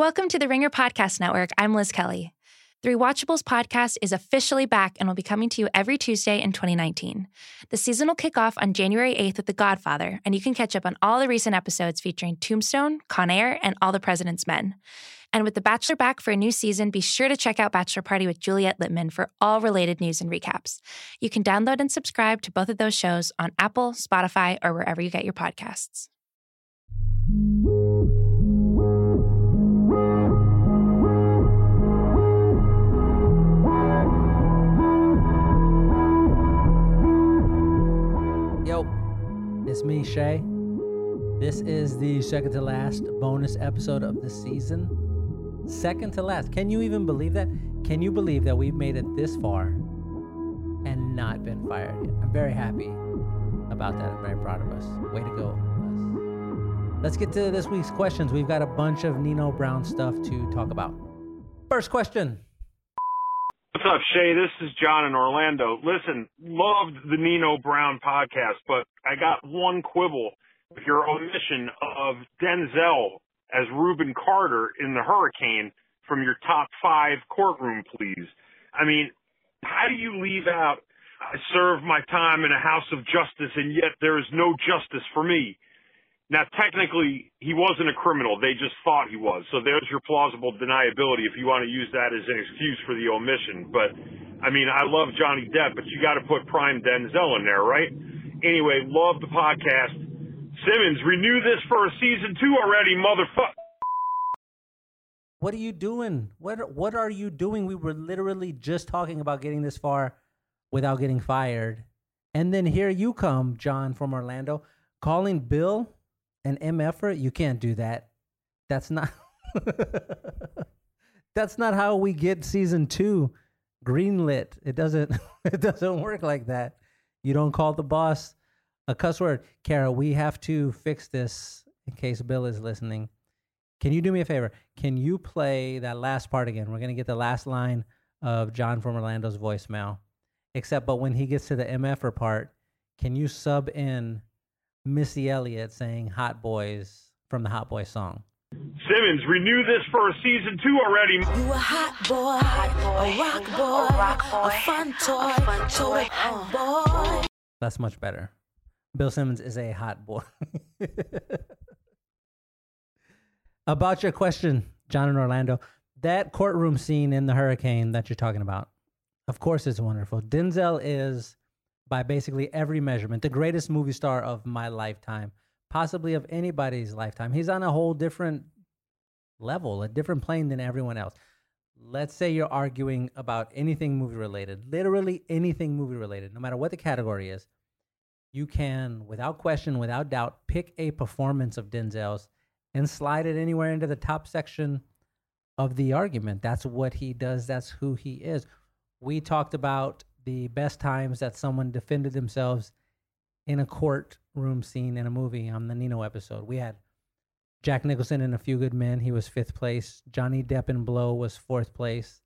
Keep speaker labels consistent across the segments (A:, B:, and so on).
A: Welcome to the Ringer Podcast Network. I'm Liz Kelly. The Rewatchables podcast is officially back and will be coming to you every Tuesday in 2019. The season will kick off on January 8th with The Godfather, and you can catch up on all the recent episodes featuring Tombstone, Con Air, and All the President's Men. And with The Bachelor back for a new season, be sure to check out Bachelor Party with Juliet Litman for all related news and recaps. You can download and subscribe to both of those shows on Apple, Spotify, or wherever you get your podcasts.
B: It's me, Shea. This is the second to last bonus episode of the season. Second to last. Can you even believe that? Can you believe that we've made it this far and not been fired yet? I'm very happy about that. I'm very proud of us. Way to go, us. Let's get to this week's questions. We've got a bunch of Nino Brown stuff to talk about. First question.
C: What's up, Shea? This is John in Orlando. Listen, loved the Nino Brown podcast, but I got one quibble with your omission of Denzel as Rubin Carter in The Hurricane from your top five courtroom, please. I mean, how do you leave out, I served my time in a house of justice and yet there is no justice for me? Now, technically, he wasn't a criminal. They just thought he was. So there's your plausible deniability if you want to use that as an excuse for the omission. But, I mean, I love Johnny Depp, but you got to put prime Denzel in there, right? Anyway, love the podcast. Simmons, renew this for a season two already, motherfucker.
B: What are you doing? What what are you doing? We were literally just talking about getting this far without getting fired. And then here you come, John from Orlando, calling Bill an MFer. You can't do that. That's not That's not how we get season 2 greenlit. It doesn't it doesn't work like that. You don't call the boss a cuss word. Kara, we have to fix this in case Bill is listening. Can you do me a favor? Can you play that last part again? We're going to get the last line of John from Orlando's voicemail. Except, but when he gets to the MFer part, can you sub in Missy Elliott saying Hot Boys from the Hot Boys song?
C: Simmons, renew this for a season two already.
D: You a hot boy, a rock boy, a fun toy, toy boy.
B: That's much better. Bill Simmons is a hot boy. about your question, John in Orlando, that courtroom scene in the hurricane that you're talking about, of course, it's wonderful. Denzel is, by basically every measurement, the greatest movie star of my lifetime, possibly of anybody's lifetime. He's on a whole different level, a different plane than everyone else. Let's say you're arguing about anything movie related, literally anything movie related, no matter what the category is. You can, without question, without doubt, pick a performance of Denzel's and slide it anywhere into the top section of the argument. That's what he does. That's who he is. We talked about the best times that someone defended themselves in a courtroom scene in a movie on the Nino episode. We had Jack Nicholson in A Few Good Men. He was fifth place. Johnny Depp in Blow was fourth place.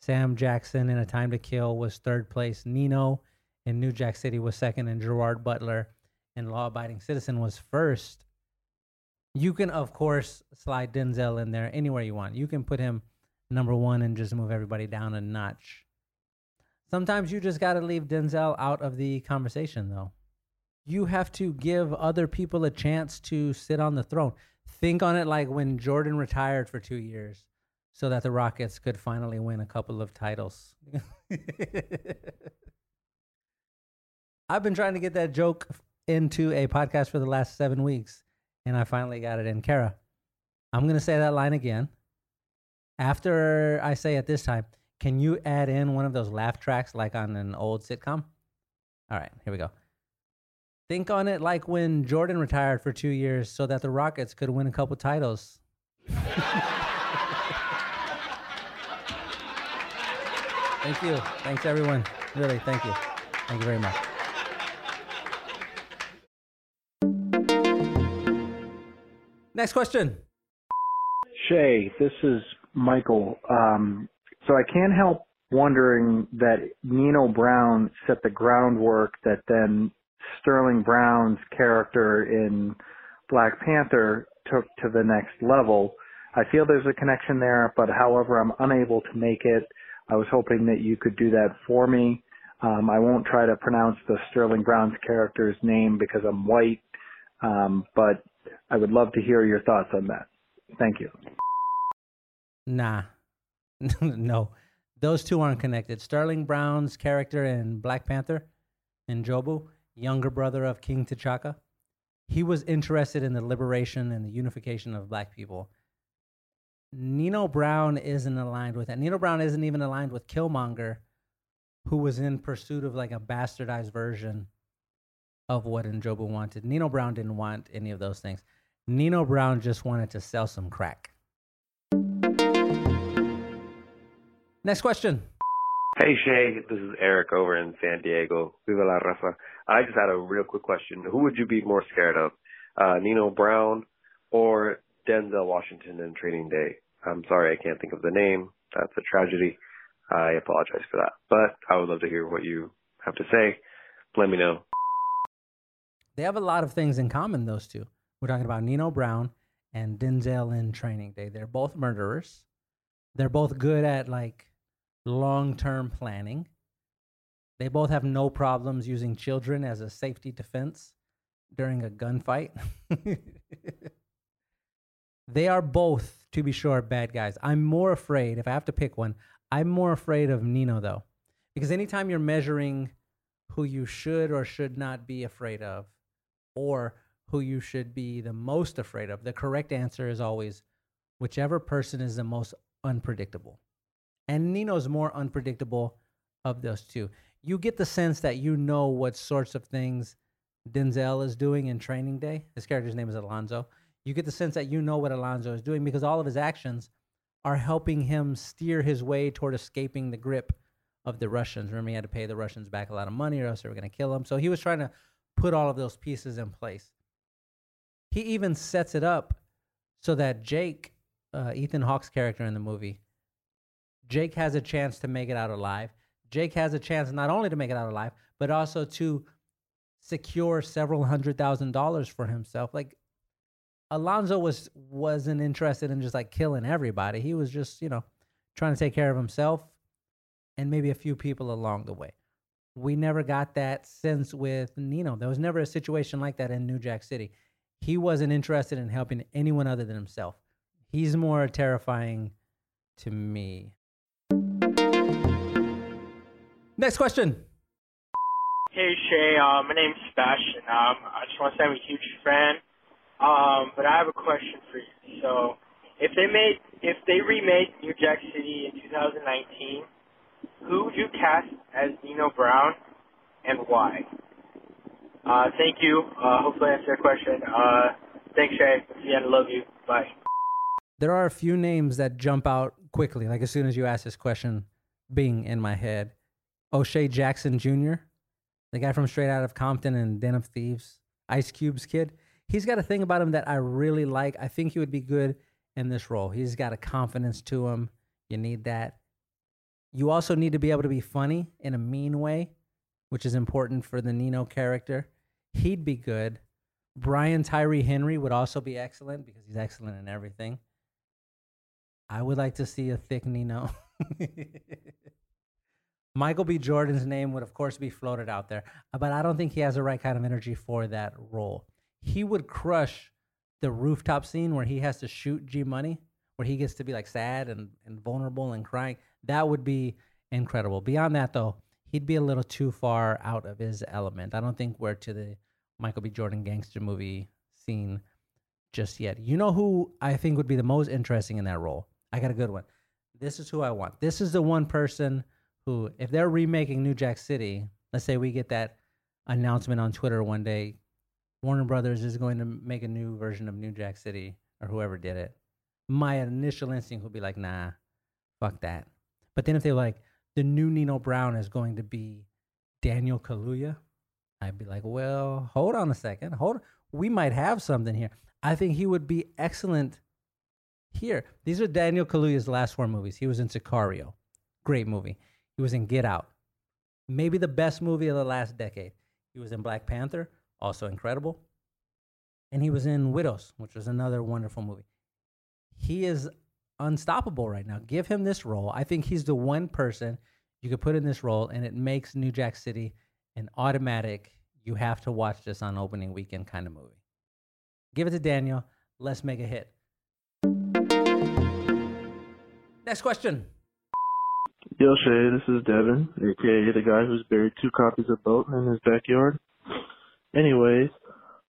B: Sam Jackson in A Time to Kill was third place. Nino in New Jack City was second. And Gerard Butler in Law Abiding Citizen was first. You can, of course, slide Denzel in there anywhere you want. You can put him number one and just move everybody down a notch. Sometimes you just got to leave Denzel out of the conversation, though. You have to give other people a chance to sit on the throne. Think on it like when Jordan retired for two years so that the Rockets could finally win a couple of titles. I've been trying to get that joke into a podcast for the last seven weeks and I finally got it in. Kara, I'm going to say that line again. After I say it this time, can you add in one of those laugh tracks like on an old sitcom? All right, here we go. Think on it like when Jordan retired for two years so that the Rockets could win a couple titles. thank you. Thanks, everyone. Really, thank you. Thank you very much. Next question.
E: Shea, this is Michael. Um, so I can't help wondering that Nino Brown set the groundwork that then Sterling Brown's character in Black Panther took to the next level. I feel there's a connection there, but however, I'm unable to make it. I was hoping that you could do that for me. Um, I won't try to pronounce the Sterling Brown's character's name because I'm white, um, but I would love to hear your thoughts on that. Thank you.
B: Nah, no, those two aren't connected. Sterling Brown's character in Black Panther, N'Jobu, younger brother of King T'Chaka, he was interested in the liberation and the unification of black people. Nino Brown isn't aligned with that. Nino Brown isn't even aligned with Killmonger, who was in pursuit of like a bastardized version of what N'Jobu wanted. Nino Brown didn't want any of those things. Nino Brown just wanted to sell some crack. Next question.
F: Hey Shea, this is Eric over in San Diego. Viva la Rafa. I just had a real quick question. Who would you be more scared of, uh, Nino Brown or Denzel Washington in Training Day? I'm sorry, I can't think of the name. That's a tragedy. I apologize for that. But I would love to hear what you have to say. Let me know.
B: They have a lot of things in common, those two. We're talking about Nino Brown and Denzel in Training Day. They're both murderers. They're both good at like long term planning. They both have no problems using children as a safety defense during a gunfight. they are both, to be sure, bad guys. I'm more afraid, if I have to pick one, I'm more afraid of Nino, though. Because anytime you're measuring who you should or should not be afraid of, or who you should be the most afraid of, the correct answer is always whichever person is the most unpredictable. And Nino's more unpredictable of those two. You get the sense that you know what sorts of things Denzel is doing in training day. His character's name is Alonzo. You get the sense that you know what Alonzo is doing because all of his actions are helping him steer his way toward escaping the grip of the Russians. Remember, he had to pay the Russians back a lot of money or else they were going to kill him. So he was trying to put all of those pieces in place. He even sets it up so that Jake, uh, Ethan Hawke's character in the movie, Jake has a chance to make it out alive. Jake has a chance not only to make it out alive, but also to secure several hundred thousand dollars for himself. Like Alonzo was wasn't interested in just like killing everybody. He was just, you know, trying to take care of himself and maybe a few people along the way. We never got that sense with Nino. There was never a situation like that in New Jack City. He wasn't interested in helping anyone other than himself. He's more terrifying to me. Next question.
G: Hey Shea, uh, my name's Sebastian. Um, I just want to say I'm a huge fan. Um, but I have a question for you. So, if they made, if they remade New Jack City in 2019, who would you cast as Nino Brown, and why? Uh, thank you. Uh, hopefully, I answered your question. Uh, thanks, Shea. Again, love you. Bye.
B: There are a few names that jump out quickly, like as soon as you ask this question, being in my head. O'Shea Jackson Jr., the guy from Straight Out of Compton and Den of Thieves, Ice Cube's kid. He's got a thing about him that I really like. I think he would be good in this role. He's got a confidence to him. You need that. You also need to be able to be funny in a mean way, which is important for the Nino character. He'd be good. Brian Tyree Henry would also be excellent because he's excellent in everything. I would like to see a thick Nino. Michael B. Jordan's name would, of course, be floated out there, uh, but I don't think he has the right kind of energy for that role. He would crush the rooftop scene where he has to shoot G Money, where he gets to be like sad and, and vulnerable and crying. That would be incredible. Beyond that, though, he'd be a little too far out of his element. I don't think we're to the Michael B. Jordan gangster movie scene just yet. You know who I think would be the most interesting in that role? I got a good one. This is who I want. This is the one person who, if they're remaking New Jack City, let's say we get that announcement on Twitter one day, Warner Brothers is going to make a new version of New Jack City or whoever did it. My initial instinct would be like, nah, fuck that. But then if they're like, the new Nino Brown is going to be Daniel Kaluuya, I'd be like, well, hold on a second. Hold on. We might have something here. I think he would be excellent here. These are Daniel Kaluuya's last four movies. He was in Sicario. Great movie. He was in Get Out, maybe the best movie of the last decade. He was in Black Panther, also incredible. And he was in Widows, which was another wonderful movie. he is unstoppable right now. Give him this role. I think he's the one person you could put in this role, and it makes New Jack City an automatic. You have to watch this on opening weekend kind of movie. Give it to Daniel. Let's make a hit. Next question.
H: Yo, Shea, this is Devin, aka the guy who's buried two copies of Bolton in his backyard. Anyways,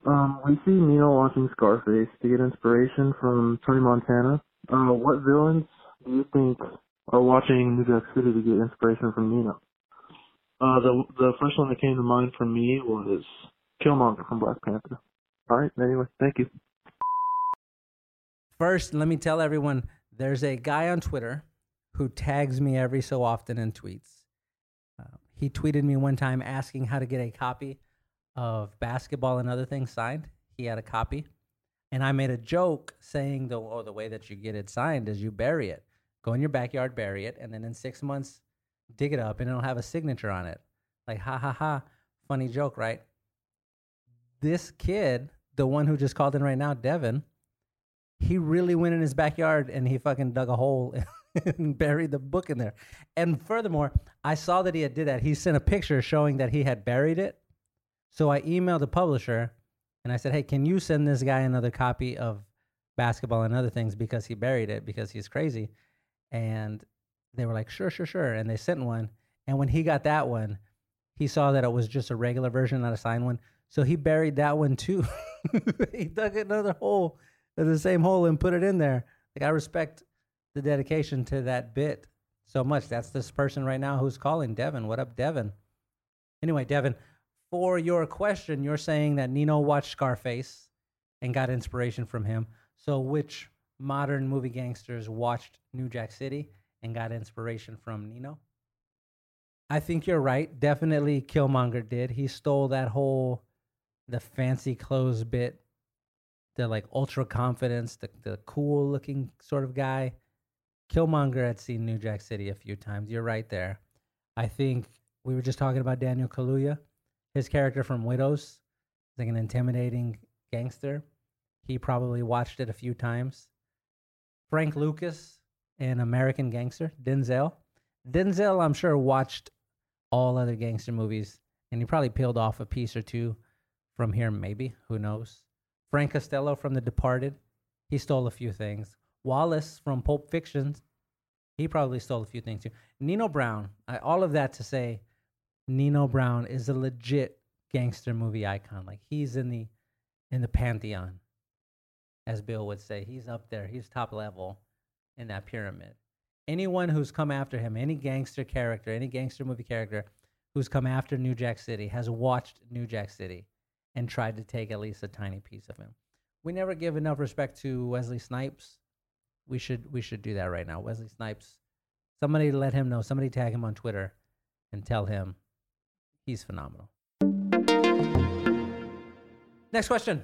H: um, we see Nino watching Scarface to get inspiration from Tony Montana. Uh, what villains do you think are watching New Jack City to get inspiration from Nino? Uh, the the first one that came to mind for me was Killmonger from Black Panther. All right, anyway, thank you.
B: First, let me tell everyone there's a guy on Twitter who tags me every so often in tweets. Uh, he tweeted me one time asking how to get a copy of basketball and other things signed. He had a copy. And I made a joke saying the oh, the way that you get it signed is you bury it. Go in your backyard, bury it, and then in six months, dig it up and it'll have a signature on it. Like ha ha ha. Funny joke, right? This kid, the one who just called in right now, Devin, he really went in his backyard and he fucking dug a hole and buried the book in there. And furthermore, I saw that he had did that. He sent a picture showing that he had buried it. So I emailed the publisher and I said, "Hey, can you send this guy another copy of basketball and other things because he buried it because he's crazy?" And they were like, "Sure, sure, sure." And they sent one. And when he got that one, he saw that it was just a regular version, not a signed one. So he buried that one too. he dug another hole the same hole and put it in there. Like I respect the dedication to that bit so much. That's this person right now who's calling Devin. What up, Devin? Anyway, Devin, for your question, you're saying that Nino watched Scarface and got inspiration from him. So, which modern movie gangsters watched New Jack City and got inspiration from Nino? I think you're right. Definitely Killmonger did. He stole that whole the fancy clothes bit, the like ultra confidence, the the cool looking sort of guy. Killmonger had seen New Jack City a few times. You're right there. I think we were just talking about Daniel Kaluuya, his character from Widows, like an intimidating gangster. He probably watched it a few times. Frank Lucas, an American gangster, Denzel. Denzel, I'm sure, watched all other gangster movies, and he probably peeled off a piece or two from here, maybe. Who knows? Frank Costello from The Departed, he stole a few things. Wallace from Pulp Fiction, he probably stole a few things too. Nino Brown, I, all of that to say, Nino Brown is a legit gangster movie icon. Like he's in the in the pantheon, as Bill would say. He's up there. He's top level in that pyramid. Anyone who's come after him, any gangster character, any gangster movie character who's come after New Jack City has watched New Jack City and tried to take at least a tiny piece of him. We never give enough respect to Wesley Snipes. We should we should do that right now. Wesley Snipes. Somebody let him know. Somebody tag him on Twitter and tell him he's phenomenal. Next question.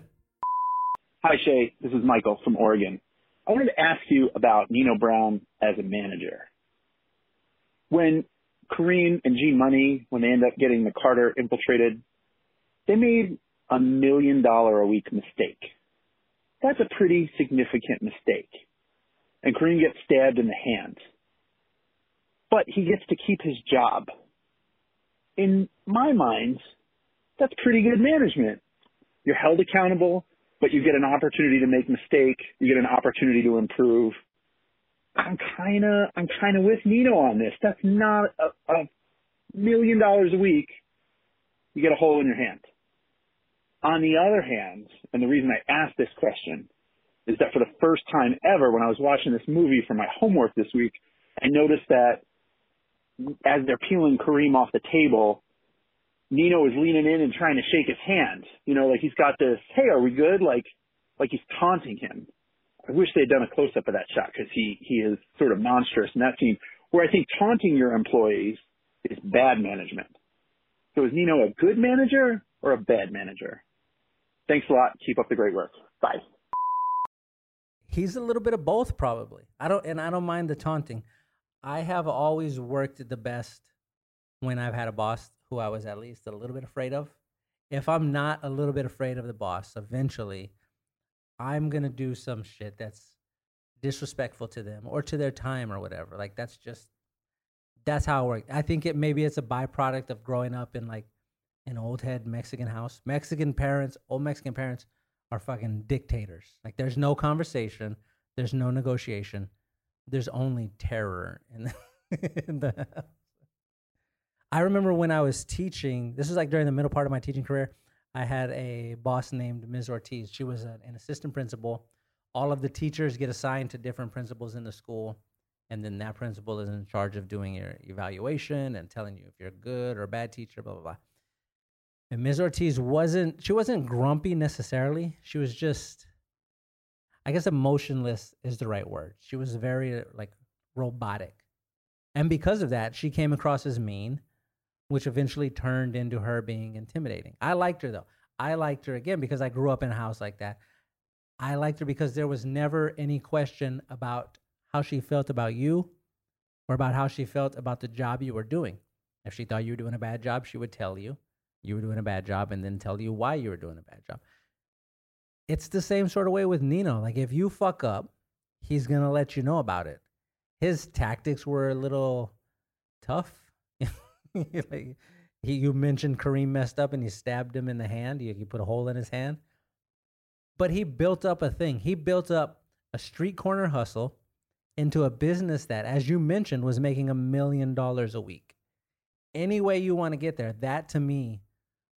I: Hi, Shea. This is Michael from Oregon. I wanted to ask you about Nino Brown as a manager. When Kareem and G Money, when they end up getting the Carter infiltrated, they made a million dollar a week mistake. That's a pretty significant mistake. And Kareem gets stabbed in the hand. But he gets to keep his job. In my mind, that's pretty good management. You're held accountable, but you get an opportunity to make mistake. You get an opportunity to improve. I'm kind of, I'm kind of with Nino on this. That's not a, a million dollars a week. You get a hole in your hand. On the other hand, and the reason I asked this question is that for the first time ever, when I was watching this movie for my homework this week, I noticed that as they're peeling Kareem off the table, Nino is leaning in and trying to shake his hand. You know, like he's got this, hey, are we good? Like, like he's taunting him. I wish they had done a close up of that shot because he, he is sort of monstrous in that scene where I think taunting your employees is bad management. So is Nino a good manager or a bad manager? Thanks a lot. Keep up the great work. Bye.
B: He's a little bit of both, probably. I don't, and I don't mind the taunting. I have always worked the best when I've had a boss who I was at least a little bit afraid of. If I'm not a little bit afraid of the boss, eventually I'm gonna do some shit that's disrespectful to them or to their time or whatever. Like that's just that's how it works. I think it maybe it's a byproduct of growing up in like an old head Mexican house. Mexican parents, old Mexican parents are fucking dictators. Like there's no conversation, there's no negotiation, there's only terror in the, in the. I remember when I was teaching, this was like during the middle part of my teaching career, I had a boss named Ms. Ortiz. She was an, an assistant principal. All of the teachers get assigned to different principals in the school, and then that principal is in charge of doing your evaluation and telling you if you're a good or a bad teacher, blah blah blah. And Ms. Ortiz wasn't she wasn't grumpy necessarily. She was just I guess emotionless is the right word. She was very like robotic. And because of that, she came across as mean, which eventually turned into her being intimidating. I liked her though. I liked her again because I grew up in a house like that. I liked her because there was never any question about how she felt about you or about how she felt about the job you were doing. If she thought you were doing a bad job, she would tell you you were doing a bad job and then tell you why you were doing a bad job. It's the same sort of way with Nino. Like if you fuck up, he's going to let you know about it. His tactics were a little tough. like, he, you mentioned Kareem messed up and he stabbed him in the hand. You, you put a hole in his hand. But he built up a thing. He built up a street corner hustle into a business that, as you mentioned, was making a million dollars a week. Any way you want to get there, that to me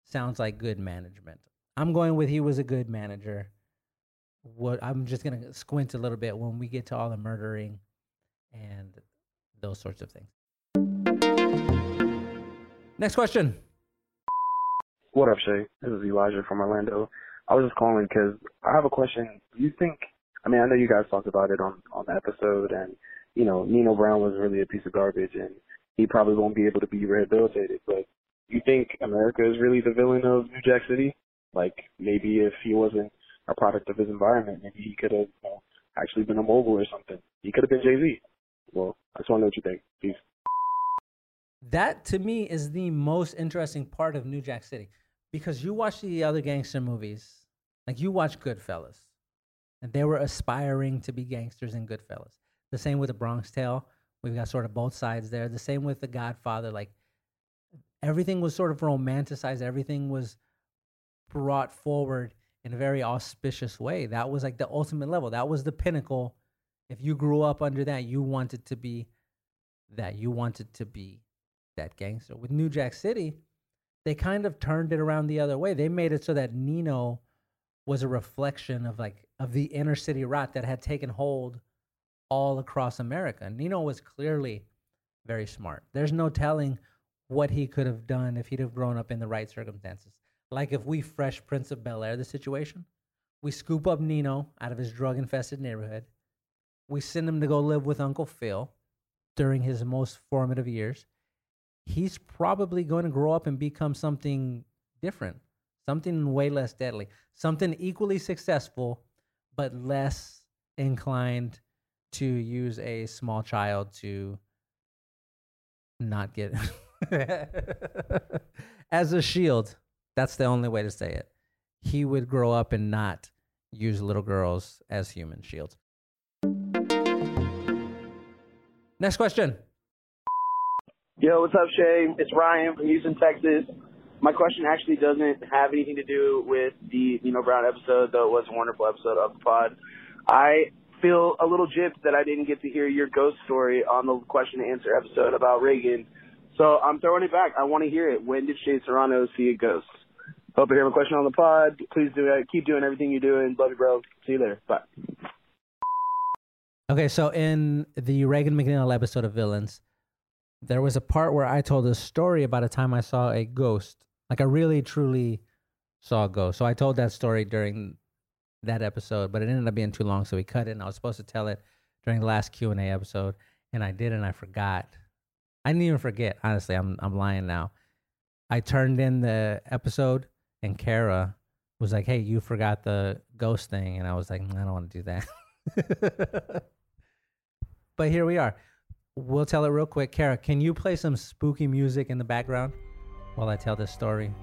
B: sounds like good management. I'm going with he was a good manager. What I'm just gonna squint a little bit when we get to all the murdering and those sorts of things. Next question.
J: What up, Shea? This is Elijah from Orlando. I was just calling because I have a question. Do you think? I mean, I know you guys talked about it on on the episode, and you know, Nino Brown was really a piece of garbage, and he probably won't be able to be rehabilitated. But you think America is really the villain of New Jack City? Like maybe if he wasn't a product of his environment, maybe he could have you actually been a mogul or something. He could have been Jay Z. Well, I just want to know what you think. Peace.
B: That to me is the most interesting part of New Jack City because you watch the other gangster movies, like you watch Goodfellas, and they were aspiring to be gangsters in Goodfellas. The same with the Bronx Tale. We've got sort of both sides there. The same with the Godfather. Like everything was sort of romanticized. Everything was brought forward in a very auspicious way. That was like the ultimate level. That was the pinnacle. If you grew up under that, you wanted to be that. You wanted to be that gangster. With New Jack City, they kind of turned it around the other way. They made it so that Nino was a reflection of like of the inner city rot that had taken hold all across America. Nino was clearly very smart. There's no telling what he could have done if he'd have grown up in the right circumstances. Like if we fresh Prince of Bel Air the situation, we scoop up Nino out of his drug infested neighborhood. We send him to go live with Uncle Phil during his most formative years. He's probably going to grow up and become something different, something way less deadly, something equally successful, but less inclined to use a small child to not get as a shield. That's the only way to say it. He would grow up and not use little girls as human shields. Next question.
K: Yo, what's up, Shea? It's Ryan from Houston, Texas. My question actually doesn't have anything to do with the Nino Brown episode, though it was a wonderful episode of the pod. I feel a little gypped that I didn't get to hear your ghost story on the question and answer episode about Regan. So I'm throwing it back. I want to hear it. When did Shea Serrano see a ghost? Hope you hear my question on the pod. Please do it. Keep doing everything you're doing. Love you, bro. See you later. Bye.
B: Okay, so in the Regan MacNeil episode of Villains, there was a part where I told a story about a time I saw a ghost. Like I really truly saw a ghost. So I told that story during that episode, but it ended up being too long, so we cut it. And I was supposed to tell it during the last Q and A episode, and I did, and I forgot. I didn't even forget. Honestly, I'm I'm lying now. I turned in the episode, and Kara was like, "Hey, you forgot the ghost thing," and I was like, mm, "I don't want to do that." but here we are. We'll tell it real quick. Kara, can you play some spooky music in the background while I tell this story?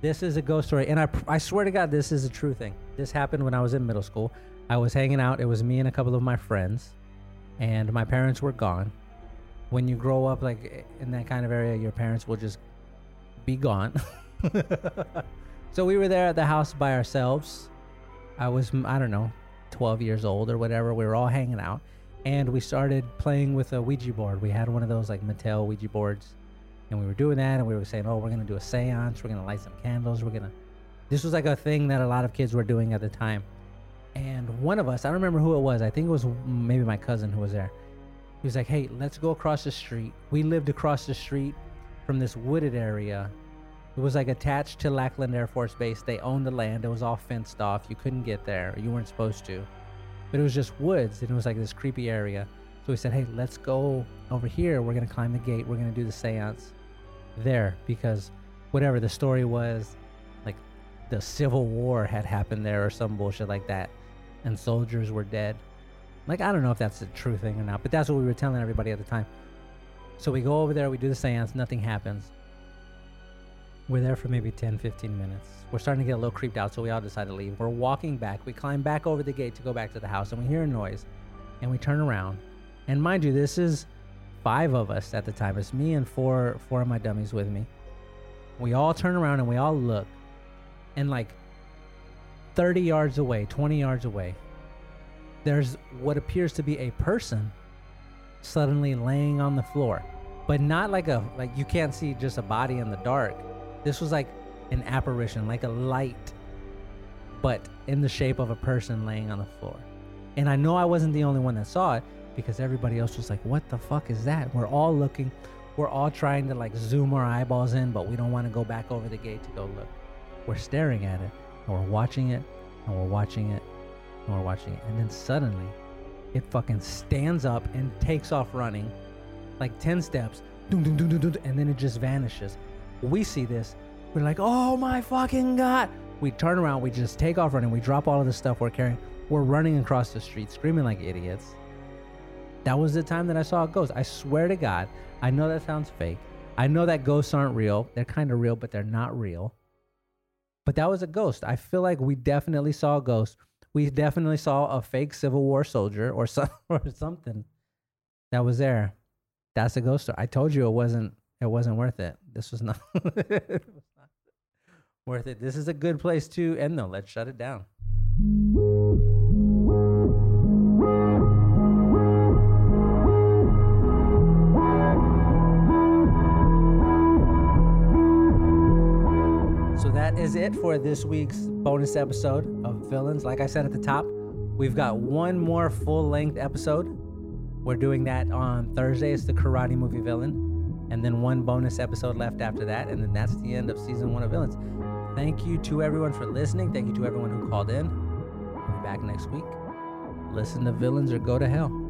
B: This is a ghost story, and I I swear to God, this is a true thing. This happened when I was in middle school. I was hanging out. It was me and a couple of my friends, and my parents were gone. When you grow up like in that kind of area, your parents will just be gone. so we were there at the house by ourselves. I was I don't know, 12 years old or whatever. We were all hanging out, and we started playing with a Ouija board. We had one of those like Mattel Ouija boards, and we were doing that, and we were saying, "Oh, we're gonna do a séance. We're gonna light some candles. We're gonna." This was like a thing that a lot of kids were doing at the time. And one of us, I don't remember who it was. I think it was maybe my cousin who was there. He was like, "Hey, let's go across the street." We lived across the street from this wooded area. It was like attached to Lackland Air Force Base. They owned the land. It was all fenced off. You couldn't get there. You weren't supposed to. But it was just woods, and it was like this creepy area. So we said, "Hey, let's go over here. We're gonna climb the gate. We're gonna do the séance there because whatever the story was, like the Civil War had happened there or some bullshit like that, and soldiers were dead. Like I don't know if that's a true thing or not, but that's what we were telling everybody at the time. So we go over there, we do the séance, nothing happens. We're there for maybe 10, 15 minutes. We're starting to get a little creeped out, so we all decide to leave. We're walking back. We climb back over the gate to go back to the house, and we hear a noise, and we turn around. And mind you, this is five of us at the time. It's me and four four of my dummies with me. We all turn around and we all look, and like 30 yards away, 20 yards away, there's what appears to be a person suddenly laying on the floor, but not like a like you can't see just a body in the dark. This was like an apparition, like a light, but in the shape of a person laying on the floor. And I know I wasn't the only one that saw it because everybody else was like, "What the fuck is that?" We're all looking. We're all trying to like zoom our eyeballs in, but we don't want to go back over the gate to go look. We're staring at it, and we're watching it, and we're watching it, and we're watching it, and then suddenly, it fucking stands up and takes off running, like ten steps, and then it just vanishes. We see this, we're like, "Oh my fucking god!" We turn around, we just take off running, we drop all of the stuff we're carrying, we're running across the street, screaming like idiots. That was the time that I saw a ghost. I swear to God. I know that sounds fake. I know that ghosts aren't real. They're kind of real, but they're not real. But that was a ghost. I feel like we definitely saw a ghost. We definitely saw a fake Civil War soldier or, some, or something that was there. That's a ghost story. I told you it wasn't it wasn't worth it. This was not, it was not worth it. This is a good place to end though. Let's shut it down. It for this week's bonus episode of Villains. Like I said at the top, we've got one more full length episode. We're doing that on Thursday. It's the karate movie Villain. And then one bonus episode left after that. And then that's the end of season one of Villains. Thank you to everyone for listening. Thank you to everyone who called in. We'll be back next week. Listen to Villains or go to hell.